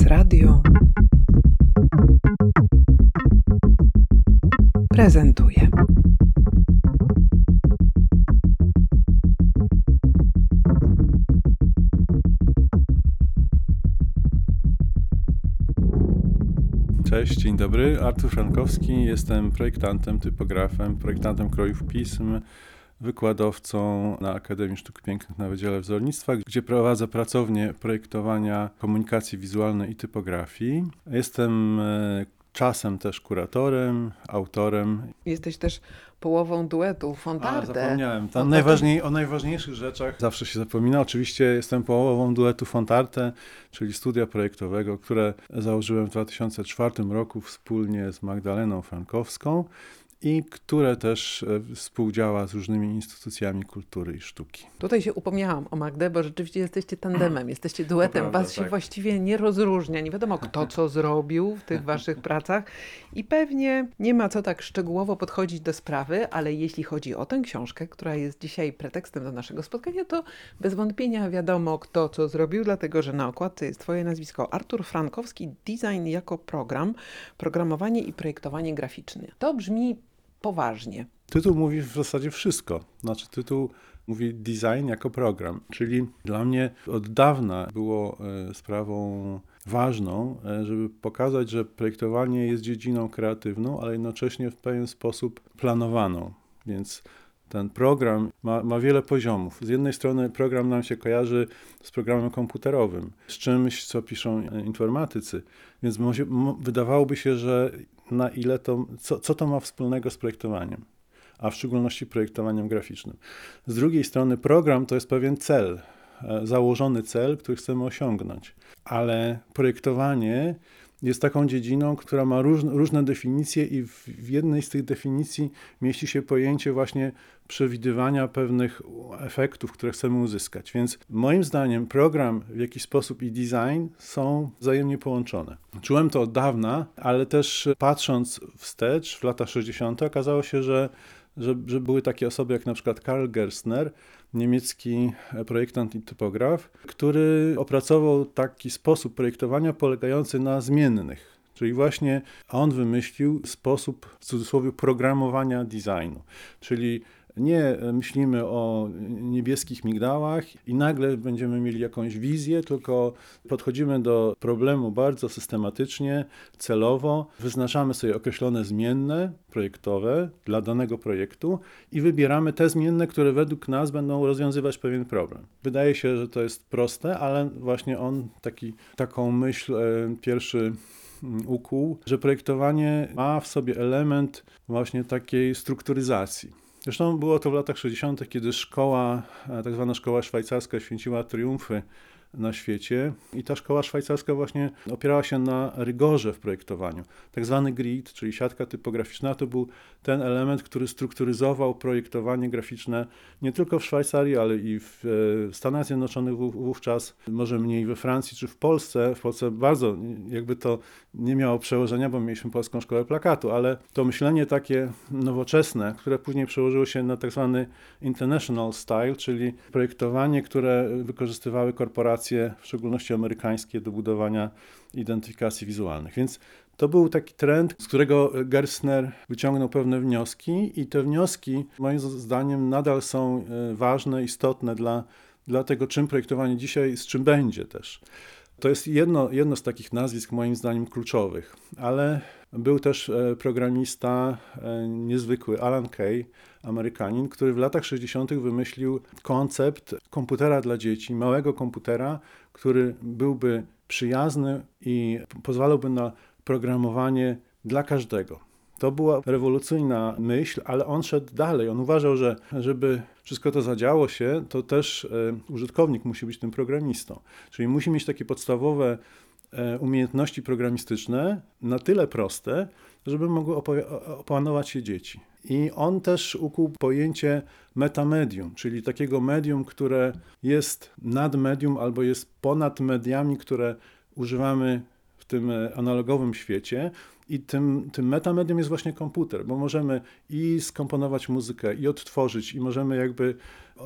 Prezes Radio prezentuje. Cześć, dzień dobry. Artur Frankowski, jestem projektantem, typografem, projektantem krojów pism, wykładowcą na Akademii Sztuk Pięknych na Wydziale Wzornictwa, gdzie prowadzę pracownię projektowania komunikacji wizualnej i typografii. Jestem e, czasem też kuratorem, autorem. Jesteś też połową duetu A, Fontarte. zapomniałem. Tam najważniej, o najważniejszych rzeczach zawsze się zapomina. Oczywiście jestem połową duetu Fontarte, czyli studia projektowego, które założyłem w 2004 roku wspólnie z Magdaleną Frankowską i które też e, współdziała z różnymi instytucjami kultury i sztuki. Tutaj się upomniałam o Magdę, bo rzeczywiście jesteście tandemem, jesteście duetem. prawda, Was się tak. właściwie nie rozróżnia. Nie wiadomo, kto co zrobił w tych waszych pracach. I pewnie nie ma co tak szczegółowo podchodzić do sprawy, ale jeśli chodzi o tę książkę, która jest dzisiaj pretekstem do naszego spotkania, to bez wątpienia wiadomo, kto co zrobił, dlatego że na okładce jest Twoje nazwisko Artur Frankowski, design jako program, programowanie i projektowanie graficzne. To brzmi poważnie. Tytuł mówi w zasadzie wszystko. Znaczy, tytuł mówi design jako program, czyli dla mnie od dawna było e, sprawą ważną, e, żeby pokazać, że projektowanie jest dziedziną kreatywną, ale jednocześnie w pewien sposób planowaną. Więc ten program ma, ma wiele poziomów. Z jednej strony program nam się kojarzy z programem komputerowym, z czymś, co piszą e, informatycy, więc może, mo, wydawałoby się, że na ile to, co, co to ma wspólnego z projektowaniem, a w szczególności projektowaniem graficznym. Z drugiej strony program to jest pewien cel, e, założony cel, który chcemy osiągnąć, ale projektowanie jest taką dziedziną, która ma róż, różne definicje i w, w jednej z tych definicji mieści się pojęcie właśnie przewidywania pewnych efektów, które chcemy uzyskać. Więc moim zdaniem program w jakiś sposób i design są wzajemnie połączone. Czułem to od dawna, ale też patrząc wstecz w lata 60. okazało się, że, że, że były takie osoby jak na przykład Karl Gerstner, niemiecki projektant i typograf, który opracował taki sposób projektowania polegający na zmiennych. Czyli właśnie on wymyślił sposób, w cudzysłowie, programowania designu. Czyli nie myślimy o niebieskich migdałach i nagle będziemy mieli jakąś wizję, tylko podchodzimy do problemu bardzo systematycznie, celowo, wyznaczamy sobie określone zmienne projektowe dla danego projektu i wybieramy te zmienne, które według nas będą rozwiązywać pewien problem. Wydaje się, że to jest proste, ale właśnie on taki, taką myśl e, pierwszy ukuł, że projektowanie ma w sobie element właśnie takiej strukturyzacji. Zresztą było to w latach 60., kiedy szkoła, tak zwana szkoła szwajcarska święciła triumfy na świecie i ta szkoła szwajcarska właśnie opierała się na rygorze w projektowaniu. Tak zwany grid, czyli siatka typograficzna, to był ten element, który strukturyzował projektowanie graficzne nie tylko w Szwajcarii, ale i w Stanach Zjednoczonych wówczas, może mniej we Francji czy w Polsce. W Polsce bardzo jakby to nie miało przełożenia, bo mieliśmy Polską Szkołę Plakatu, ale to myślenie takie nowoczesne, które później przełożyło się na tak zwany international style, czyli projektowanie, które wykorzystywały korporacje w szczególności amerykańskie, do budowania identyfikacji wizualnych. Więc to był taki trend, z którego Gerstner wyciągnął pewne wnioski, i te wnioski, moim zdaniem, nadal są ważne, istotne dla, dla tego, czym projektowanie dzisiaj, z czym będzie też. To jest jedno, jedno z takich nazwisk, moim zdaniem, kluczowych, ale był też programista niezwykły Alan Kay, Amerykanin, który w latach 60. wymyślił koncept komputera dla dzieci, małego komputera, który byłby przyjazny i pozwalałby na programowanie dla każdego. To była rewolucyjna myśl, ale on szedł dalej. On uważał, że żeby wszystko to zadziało się, to też e, użytkownik musi być tym programistą. Czyli musi mieć takie podstawowe e, umiejętności programistyczne na tyle proste, żeby mogły opanować się dzieci. I on też ukuł pojęcie metamedium, czyli takiego medium, które jest nad medium albo jest ponad mediami, które używamy w tym analogowym świecie. I tym, tym metamedium jest właśnie komputer, bo możemy i skomponować muzykę, i odtworzyć, i możemy jakby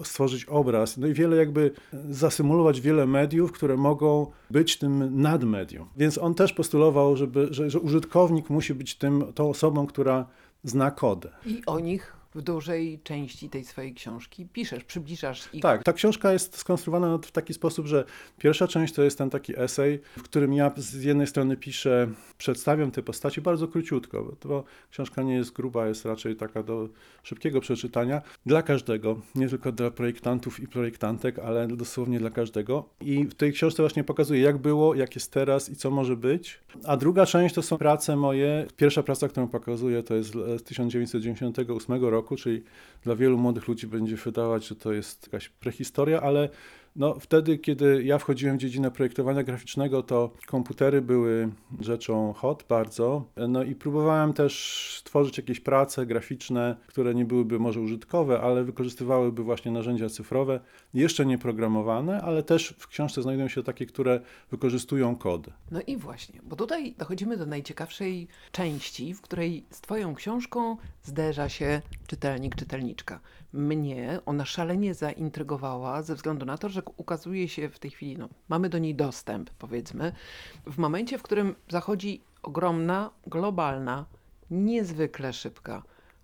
stworzyć obraz, no i wiele jakby zasymulować wiele mediów, które mogą być tym nadmedium. Więc on też postulował, żeby, że, że użytkownik musi być tym, tą osobą, która zna kodę. I o nich w dużej części tej swojej książki piszesz, przybliżasz ich. Tak, ta książka jest skonstruowana w taki sposób, że pierwsza część to jest ten taki esej, w którym ja z jednej strony piszę, przedstawiam te postaci bardzo króciutko, bo to książka nie jest gruba, jest raczej taka do szybkiego przeczytania dla każdego, nie tylko dla projektantów i projektantek, ale dosłownie dla każdego. I w tej książce właśnie pokazuję, jak było, jak jest teraz i co może być. A druga część to są prace moje. Pierwsza praca, którą pokazuję, to jest z 1998 roku roku, czyli dla wielu młodych ludzi będzie wydawać, że to jest jakaś prehistoria, ale no, wtedy, kiedy ja wchodziłem w dziedzinę projektowania graficznego, to komputery były rzeczą hot bardzo. No i próbowałem też tworzyć jakieś prace graficzne, które nie byłyby może użytkowe, ale wykorzystywałyby właśnie narzędzia cyfrowe, jeszcze nie programowane, ale też w książce znajdują się takie, które wykorzystują kod. No i właśnie, bo tutaj dochodzimy do najciekawszej części, w której z Twoją książką zderza się czytelnik, czytelniczka. Mnie ona szalenie zaintrygowała ze względu na to, że ukazuje się w tej chwili, no, mamy do niej dostęp, powiedzmy, w momencie, w którym zachodzi ogromna, globalna, niezwykle szybka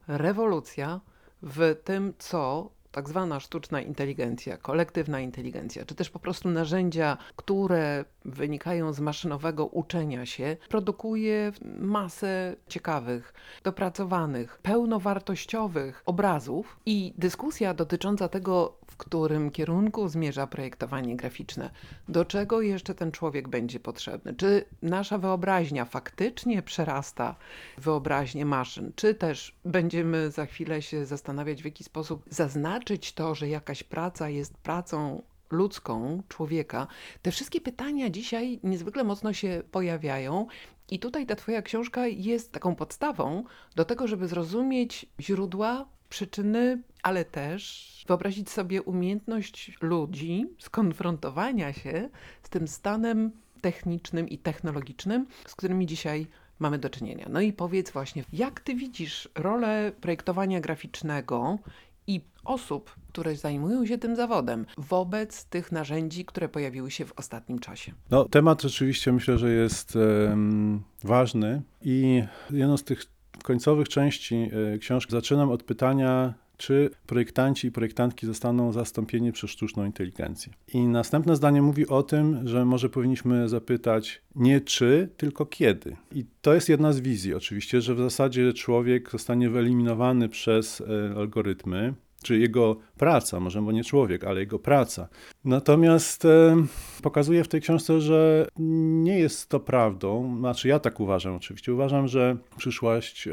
rewolucja w tym, co tak zwana sztuczna inteligencja, kolektywna inteligencja, czy też po prostu narzędzia, które wynikają z maszynowego uczenia się, produkuje masę ciekawych, dopracowanych, pełnowartościowych obrazów. I dyskusja dotycząca tego, którym kierunku zmierza projektowanie graficzne, do czego jeszcze ten człowiek będzie potrzebny, czy nasza wyobraźnia faktycznie przerasta wyobraźnię maszyn, czy też będziemy za chwilę się zastanawiać, w jaki sposób zaznaczyć to, że jakaś praca jest pracą ludzką, człowieka, te wszystkie pytania dzisiaj niezwykle mocno się pojawiają. I tutaj ta Twoja książka jest taką podstawą do tego, żeby zrozumieć źródła, przyczyny, ale też wyobrazić sobie umiejętność ludzi skonfrontowania się z tym stanem technicznym i technologicznym, z którymi dzisiaj mamy do czynienia. No i powiedz właśnie, jak ty widzisz rolę projektowania graficznego i osób, które zajmują się tym zawodem wobec tych narzędzi, które pojawiły się w ostatnim czasie? No, temat rzeczywiście myślę, że jest um, ważny i jedną z tych końcowych części y, książki zaczynam od pytania, czy projektanci i projektantki zostaną zastąpieni przez sztuczną inteligencję. I następne zdanie mówi o tym, że może powinniśmy zapytać nie czy, tylko kiedy. I to jest jedna z wizji, oczywiście, że w zasadzie człowiek zostanie wyeliminowany przez e, algorytmy, czy jego praca, może bo nie człowiek, ale jego praca. Natomiast e, pokazuje w tej książce, że nie jest to prawdą. Znaczy, ja tak uważam oczywiście. Uważam, że przyszłość e,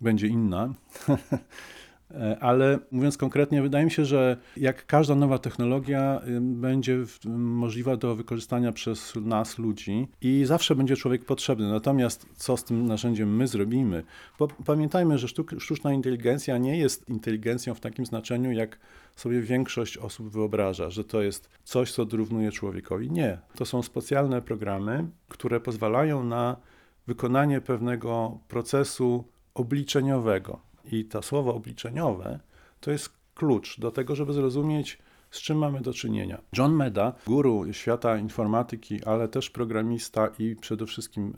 będzie inna. E, ale mówiąc konkretnie, wydaje mi się, że jak każda nowa technologia będzie możliwa do wykorzystania przez nas, ludzi, i zawsze będzie człowiek potrzebny. Natomiast co z tym narzędziem my zrobimy? Bo pamiętajmy, że sztuczna inteligencja nie jest inteligencją w takim znaczeniu, jak sobie większość osób wyobraża, że to jest coś, co dorównuje człowiekowi. Nie. To są specjalne programy, które pozwalają na wykonanie pewnego procesu obliczeniowego i to słowo obliczeniowe to jest klucz do tego, żeby zrozumieć, z czym mamy do czynienia. John Meda, guru świata informatyki, ale też programista i przede wszystkim,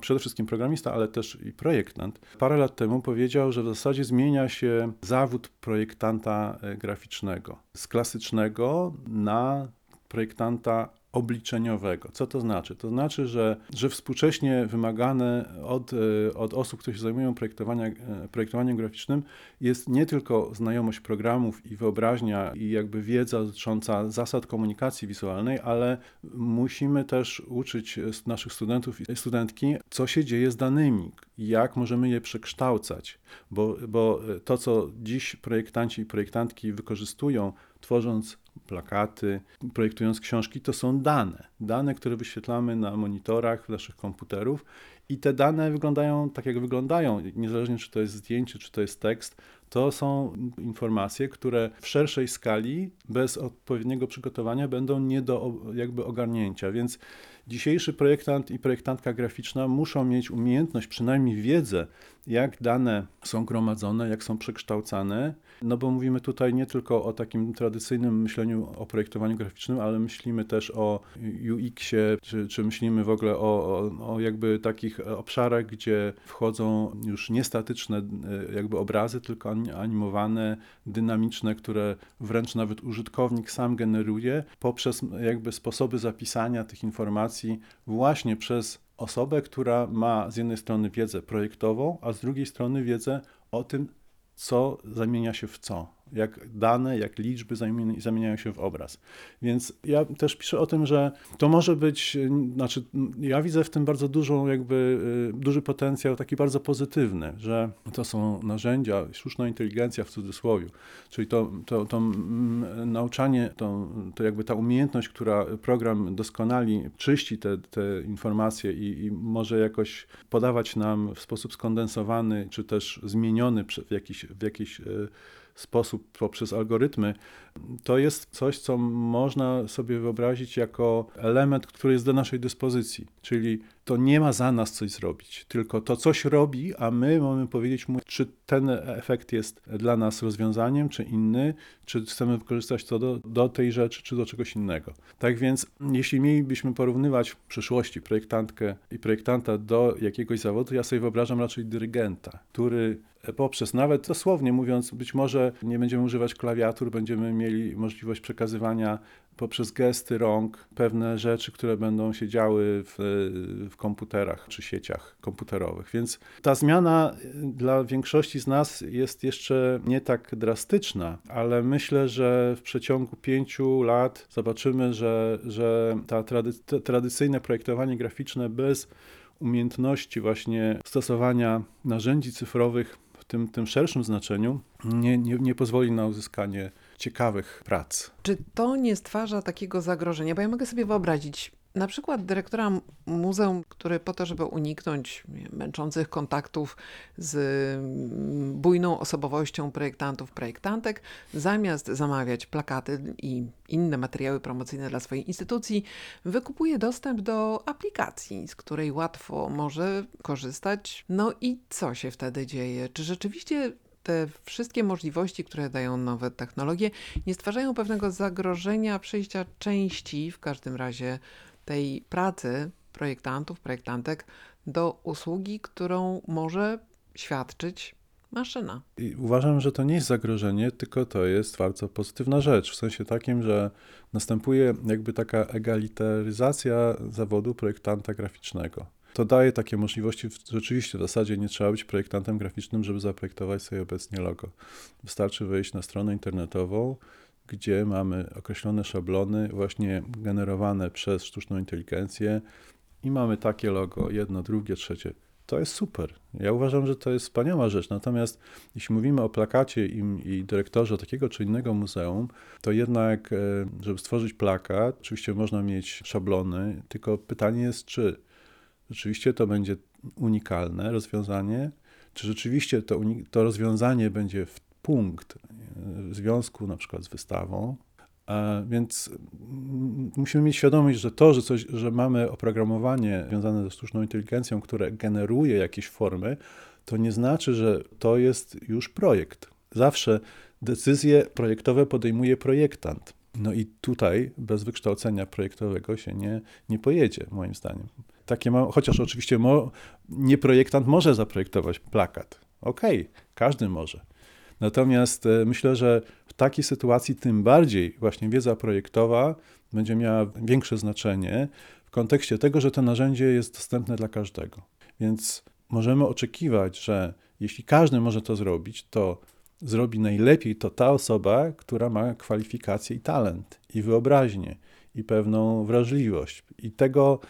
przede wszystkim programista, ale też i projektant, parę lat temu powiedział, że w zasadzie zmienia się zawód projektanta e, graficznego z klasycznego na projektanta obliczeniowego. Co to znaczy? To znaczy, że, że współcześnie wymagane od, e, od osób, które się zajmują e, projektowaniem graficznym, jest nie tylko znajomość programów i wyobraźnia i jakby wiedza dotycząca zasad komunikacji wizualnej, ale musimy też uczyć naszych studentów i studentki, co się dzieje z danymi, jak możemy je przekształcać, bo, bo to, co dziś projektanci i projektantki wykorzystują, tworząc plakaty, projektując książki, to są dane. Dane, które wyświetlamy na monitorach naszych komputerów I te dane wyglądają tak, jak wyglądają, niezależnie czy to jest zdjęcie, czy to jest tekst. To są informacje, które w szerszej skali, bez odpowiedniego przygotowania, będą nie do jakby ogarnięcia. Więc dzisiejszy projektant i projektantka graficzna muszą mieć umiejętność, przynajmniej wiedzę, jak dane są gromadzone, jak są przekształcane, no bo mówimy tutaj nie tylko o takim tradycyjnym myśleniu o projektowaniu graficznym, ale myślimy też o UX-ie, czy, czy myślimy w ogóle o, o, o jakby takich obszarach, gdzie wchodzą już niestatyczne e, jakby obrazy, tylko animowane, dynamiczne, które wręcz nawet użytkownik sam generuje poprzez jakby sposoby zapisania tych informacji właśnie przez osobę, która ma z jednej strony wiedzę projektową, a z drugiej strony wiedzę o tym, co zamienia się w co jak dane, jak liczby zamieniają się w obraz. Więc ja też piszę o tym, że to może być, znaczy ja widzę w tym bardzo dużą jakby, y, duży potencjał taki bardzo pozytywny, że to są narzędzia, sztuczna inteligencja w cudzysłowie, czyli to, to, to nauczanie, to, to jakby ta umiejętność, która program doskonali, czyści te, te informacje i, i może jakoś podawać nam w sposób skondensowany, czy też zmieniony w jakiś, w jakiś y, sposób poprzez algorytmy, to jest coś, co można sobie wyobrazić jako element, który jest do naszej dyspozycji. Czyli to nie ma za nas coś zrobić, tylko to coś robi, a my mamy powiedzieć mu, czy ten efekt jest dla nas rozwiązaniem, czy inny, czy chcemy wykorzystać to do, do tej rzeczy, czy do czegoś innego. Tak więc, jeśli mielibyśmy porównywać w przyszłości projektantkę i projektanta do jakiegoś zawodu, ja sobie wyobrażam raczej dyrygenta, który poprzez nawet dosłownie mówiąc, być może nie będziemy używać klawiatur, będziemy mieli możliwość przekazywania poprzez gesty rąk pewne rzeczy, które będą się działy w, w komputerach czy sieciach komputerowych. Więc ta zmiana dla większości z nas jest jeszcze nie tak drastyczna, ale myślę, że w przeciągu pięciu lat zobaczymy, że, że ta trady, tradycyjne projektowanie graficzne bez umiejętności właśnie stosowania narzędzi cyfrowych tym, tym szerszym znaczeniu nie, nie, nie pozwoli na uzyskanie ciekawych prac. Czy to nie stwarza takiego zagrożenia? Bo ja mogę sobie wyobrazić, na przykład dyrektora muzeum, który po to, żeby uniknąć męczących kontaktów z mm, bujną osobowością projektantów, projektantek, zamiast zamawiać plakaty i inne materiały promocyjne dla swojej instytucji, wykupuje dostęp do aplikacji, z której łatwo może korzystać. No i co się wtedy dzieje? Czy rzeczywiście te wszystkie możliwości, które dają nowe technologie, nie stwarzają pewnego zagrożenia przejścia części, w każdym razie tej pracy projektantów, projektantek do usługi, którą może świadczyć maszyna. I uważam, że to nie jest zagrożenie, tylko to jest bardzo pozytywna rzecz, w sensie takim, że następuje jakby taka egalitaryzacja zawodu projektanta graficznego. To daje takie możliwości, rzeczywiście w zasadzie nie trzeba być projektantem graficznym, żeby zaprojektować sobie obecnie logo. Wystarczy wejść na stronę internetową, gdzie mamy określone szablony, właśnie generowane przez sztuczną inteligencję i mamy takie logo, jedno, drugie, trzecie. To jest super. Ja uważam, że to jest wspaniała rzecz. Natomiast jeśli mówimy o plakacie i, i dyrektorze takiego czy innego muzeum, to jednak, e, żeby stworzyć plakat, oczywiście można mieć szablony, tylko pytanie jest, czy rzeczywiście to będzie unikalne rozwiązanie, czy rzeczywiście to, to rozwiązanie będzie w punkt w związku na przykład z wystawą. Więc musimy mieć świadomość, że to, że, coś, że mamy oprogramowanie związane ze sztuczną inteligencją, które generuje jakieś formy, to nie znaczy, że to jest już projekt. Zawsze decyzje projektowe podejmuje projektant. No i tutaj bez wykształcenia projektowego się nie, nie pojedzie, moim zdaniem. Takie ma, chociaż oczywiście mo, nie projektant może zaprojektować plakat. Okej, okay, każdy może. Natomiast e, myślę, że w takiej sytuacji tym bardziej właśnie wiedza projektowa będzie miała większe znaczenie w kontekście tego, że to narzędzie jest dostępne dla każdego. Więc możemy oczekiwać, że jeśli każdy może to zrobić, to zrobi najlepiej to ta osoba, która ma kwalifikacje i talent, i wyobraźnię, i pewną wrażliwość. I tego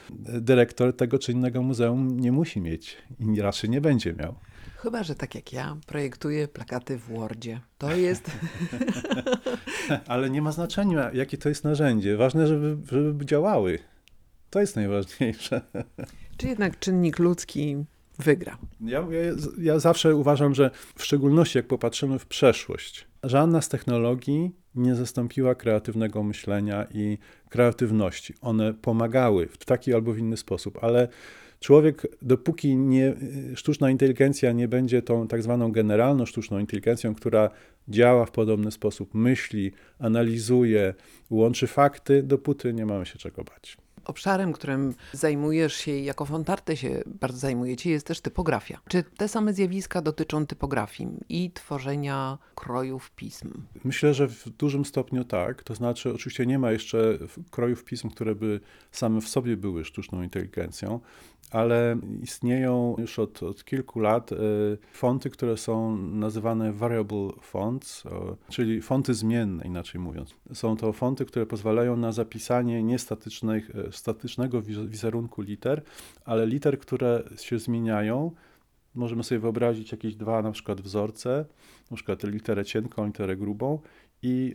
dyrektor tego czy innego muzeum nie musi mieć i raczej nie będzie miał. Chyba, że tak jak ja, projektuję plakaty w Wordzie. To jest. Ale nie ma znaczenia, jakie to jest narzędzie. Ważne, żeby, żeby działały. To jest najważniejsze. Czy jednak czynnik ludzki wygra? Ja, ja, ja zawsze uważam, że w szczególności jak popatrzymy w przeszłość, żadna z technologii nie zastąpiła kreatywnego myślenia i kreatywności. One pomagały w taki albo w inny sposób, ale człowiek, dopóki nie, sztuczna inteligencja nie będzie tą tak zwaną generalną sztuczną inteligencją, która działa w podobny sposób, myśli, analizuje, łączy fakty, dopóty nie mamy się czego bać. Obszarem, którym zajmujesz się i jako Fontarty się bardzo zajmujecie, jest też typografia. Czy te same zjawiska dotyczą typografii i tworzenia krojów pism? Myślę, że w dużym stopniu tak. To znaczy, oczywiście nie ma jeszcze krojów pism, które by same w sobie były sztuczną inteligencją, ale istnieją już od, od kilku lat e, fonty, które są nazywane variable fonts, czyli fonty zmienne, inaczej mówiąc. Są to fonty, które pozwalają na zapisanie niestatycznych, e, statycznego wizerunku liter, ale liter, które się zmieniają. Możemy sobie wyobrazić jakieś dwa na przykład wzorce, na przykład literę cienką, literę grubą i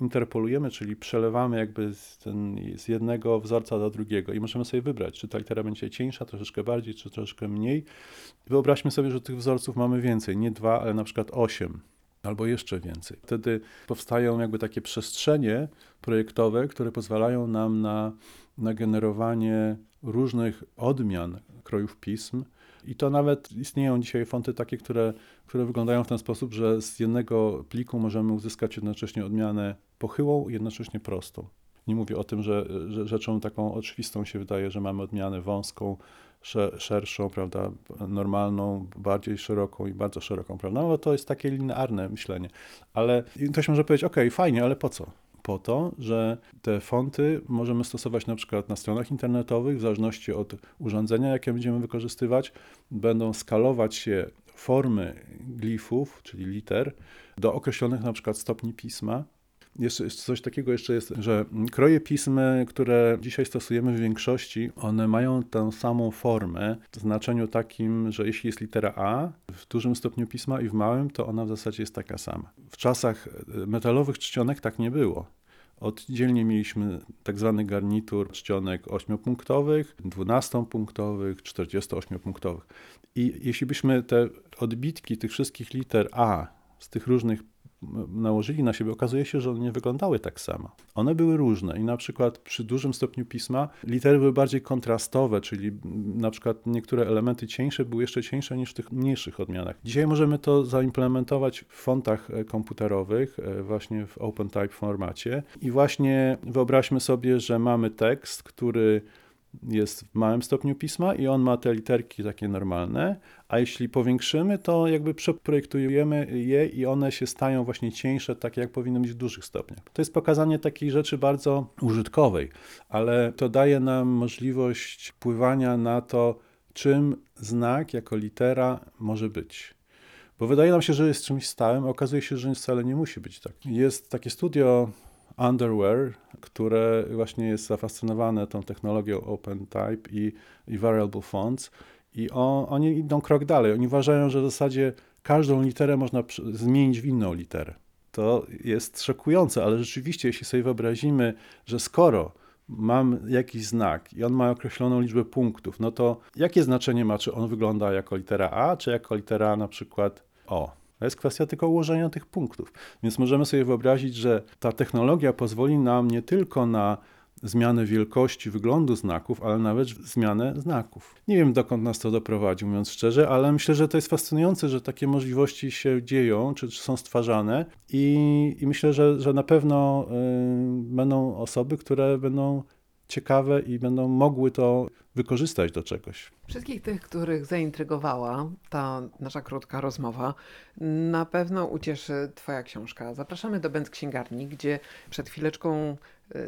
interpolujemy, czyli przelewamy jakby z, ten, z, jednego wzorca do drugiego i możemy sobie wybrać, czy ta litera będzie cieńsza, troszeczkę bardziej, czy troszeczkę mniej. Wyobraźmy sobie, że tych wzorców mamy więcej, nie dwa, ale na przykład osiem albo jeszcze więcej. Wtedy powstają jakby takie przestrzenie projektowe, które pozwalają nam na, na generowanie różnych odmian krojów pism, i to nawet istnieją dzisiaj fonty takie, które, które wyglądają w ten sposób, że z jednego pliku możemy uzyskać jednocześnie odmianę pochyłą i jednocześnie prostą. Nie mówię o tym, że, że rzeczą taką oczywistą się wydaje, że mamy odmianę wąską, szerszą, prawda, normalną, bardziej szeroką i bardzo szeroką, prawda? No to jest takie linearne myślenie. Ale ktoś może powiedzieć, ok, fajnie, ale po co? Po to, że te fonty możemy stosować na przykład na stronach internetowych, w zależności od urządzenia, jakie będziemy wykorzystywać, będą skalować się formy glifów, czyli liter, do określonych na przykład stopni pisma. Coś takiego jeszcze jest, że kroje pism, które dzisiaj stosujemy w większości, one mają tę samą formę w znaczeniu takim, że jeśli jest litera A w dużym stopniu pisma i w małym, to ona w zasadzie jest taka sama. W czasach metalowych czcionek tak nie było. Oddzielnie mieliśmy tak zwany garnitur czcionek 8-punktowych, 12-punktowych, 48-punktowych. I jeśli byśmy te odbitki tych wszystkich liter A z tych różnych nałożyli na siebie, okazuje się, że one nie wyglądały tak samo. One były różne i na przykład przy dużym stopniu pisma litery były bardziej kontrastowe, czyli na przykład niektóre elementy cieńsze były jeszcze cieńsze niż w tych mniejszych odmianach. Dzisiaj możemy to zaimplementować w fontach e, komputerowych, e, właśnie w OpenType formacie i właśnie wyobraźmy sobie, że mamy tekst, który jest w małym stopniu pisma i on ma te literki takie normalne, a jeśli powiększymy, to jakby przeprojektujemy je i one się stają właśnie cieńsze, takie jak powinny być w dużych stopniach. To jest pokazanie takiej rzeczy bardzo użytkowej, ale to daje nam możliwość wpływania na to, czym znak jako litera może być. Bo wydaje nam się, że jest czymś stałym, a okazuje się, że wcale nie musi być tak. Jest takie studio Underwear, które właśnie jest zafascynowane tą technologią OpenType i, i Variable Fonts. I on, oni idą krok dalej. Oni uważają, że w zasadzie każdą literę można zmienić w inną literę. To jest szokujące, ale rzeczywiście, jeśli sobie wyobrazimy, że skoro mam jakiś znak i on ma określoną liczbę punktów, no to jakie znaczenie ma, czy on wygląda jako litera A, czy jako litera na przykład O? To jest kwestia tylko ułożenia tych punktów. Więc możemy sobie wyobrazić, że ta technologia pozwoli nam nie tylko na zmianę wielkości wyglądu znaków, ale nawet zmianę znaków. Nie wiem, dokąd nas to doprowadzi, mówiąc szczerze, ale myślę, że to jest fascynujące, że takie możliwości się dzieją, czy, czy są stwarzane i, i myślę, że, że na pewno y, będą osoby, które będą ciekawe i będą mogły to wykorzystać do czegoś. Wszystkich tych, których zaintrygowała ta nasza krótka rozmowa, na pewno ucieszy Twoja książka. Zapraszamy do Będ Księgarni, gdzie przed chwileczką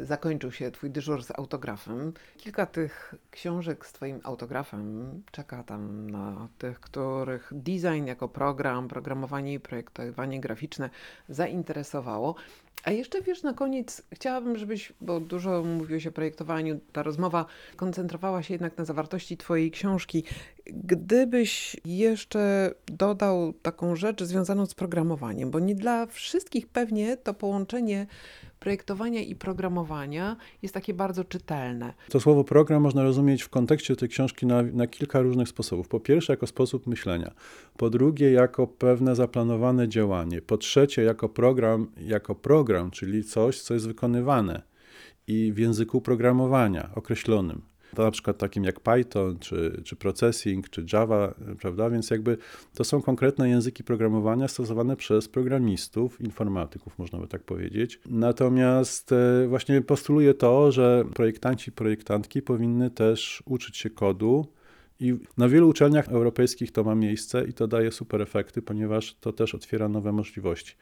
zakończył się Twój dyżur z autografem. Kilka tych książek z Twoim autografem czeka tam na tych, których design jako program, programowanie i projektowanie graficzne zainteresowało. A jeszcze wiesz, na koniec chciałabym, żebyś, bo dużo mówiłeś o projektowaniu, ta rozmowa koncentrowała się jednak na zawartości Twojej książki. Gdybyś jeszcze dodał taką rzecz związaną z programowaniem, bo nie dla wszystkich pewnie to połączenie projektowania i programowania jest takie bardzo czytelne. To słowo program można rozumieć w kontekście tej książki na, na kilka różnych sposobów. Po pierwsze, jako sposób myślenia. Po drugie, jako pewne zaplanowane działanie. Po trzecie, jako program, jako program, czyli coś, co jest wykonywane i w języku programowania określonym. To na przykład takim jak Python, czy, czy Processing, czy Java, prawda? Więc jakby to są konkretne języki programowania stosowane przez programistów, informatyków, można by tak powiedzieć. Natomiast e, właśnie postuluje to, że projektanci, projektantki powinny też uczyć się kodu, i na wielu uczelniach europejskich to ma miejsce i to daje super efekty, ponieważ to też otwiera nowe możliwości.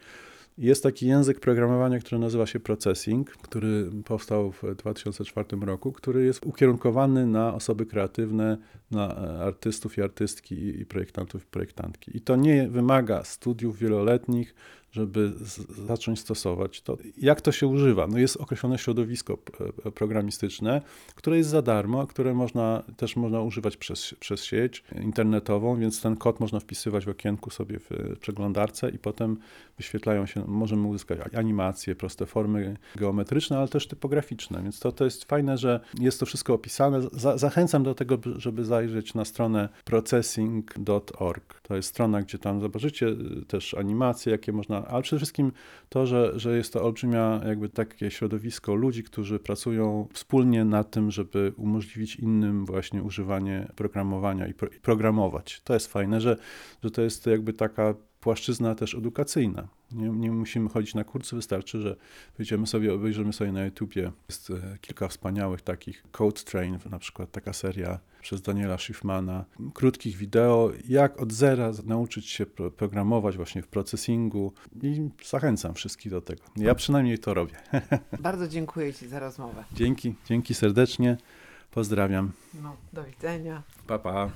Jest taki język programowania, który nazywa się Processing, który powstał w 2004 roku, który jest ukierunkowany na osoby kreatywne, na e, artystów i artystki i projektantów i projektantki. I to nie wymaga studiów wieloletnich, żeby zacząć stosować to. Jak to się używa? No jest określone środowisko programistyczne, które jest za darmo, które można, też można używać przez, przez sieć internetową, więc ten kod można wpisywać w okienku sobie w przeglądarce i potem wyświetlają się, możemy uzyskać animacje, proste formy geometryczne, ale też typograficzne, więc to, to jest fajne, że jest to wszystko opisane. Za, zachęcam do tego, żeby zajrzeć na stronę processing.org. To jest strona, gdzie tam zobaczycie też animacje, jakie można ale przede wszystkim to, że, że jest to olbrzymia jakby takie środowisko ludzi, którzy pracują wspólnie nad tym, żeby umożliwić innym właśnie używanie programowania i, pro, i programować. To jest fajne, że, że to jest jakby taka płaszczyzna też edukacyjna. Nie, nie, musimy chodzić na kursy, wystarczy, że wyjdziemy sobie, obejrzymy sobie na YouTubie. Jest e, kilka wspaniałych takich Code Train, na przykład taka seria przez Daniela Schiffmana, krótkich wideo, jak od zera nauczyć się pro, programować właśnie w processingu i zachęcam wszystkich do tego. Ja przynajmniej to robię. Bardzo dziękuję Ci za rozmowę. Dzięki, dzięki serdecznie. Pozdrawiam. No, do widzenia. Pa, pa.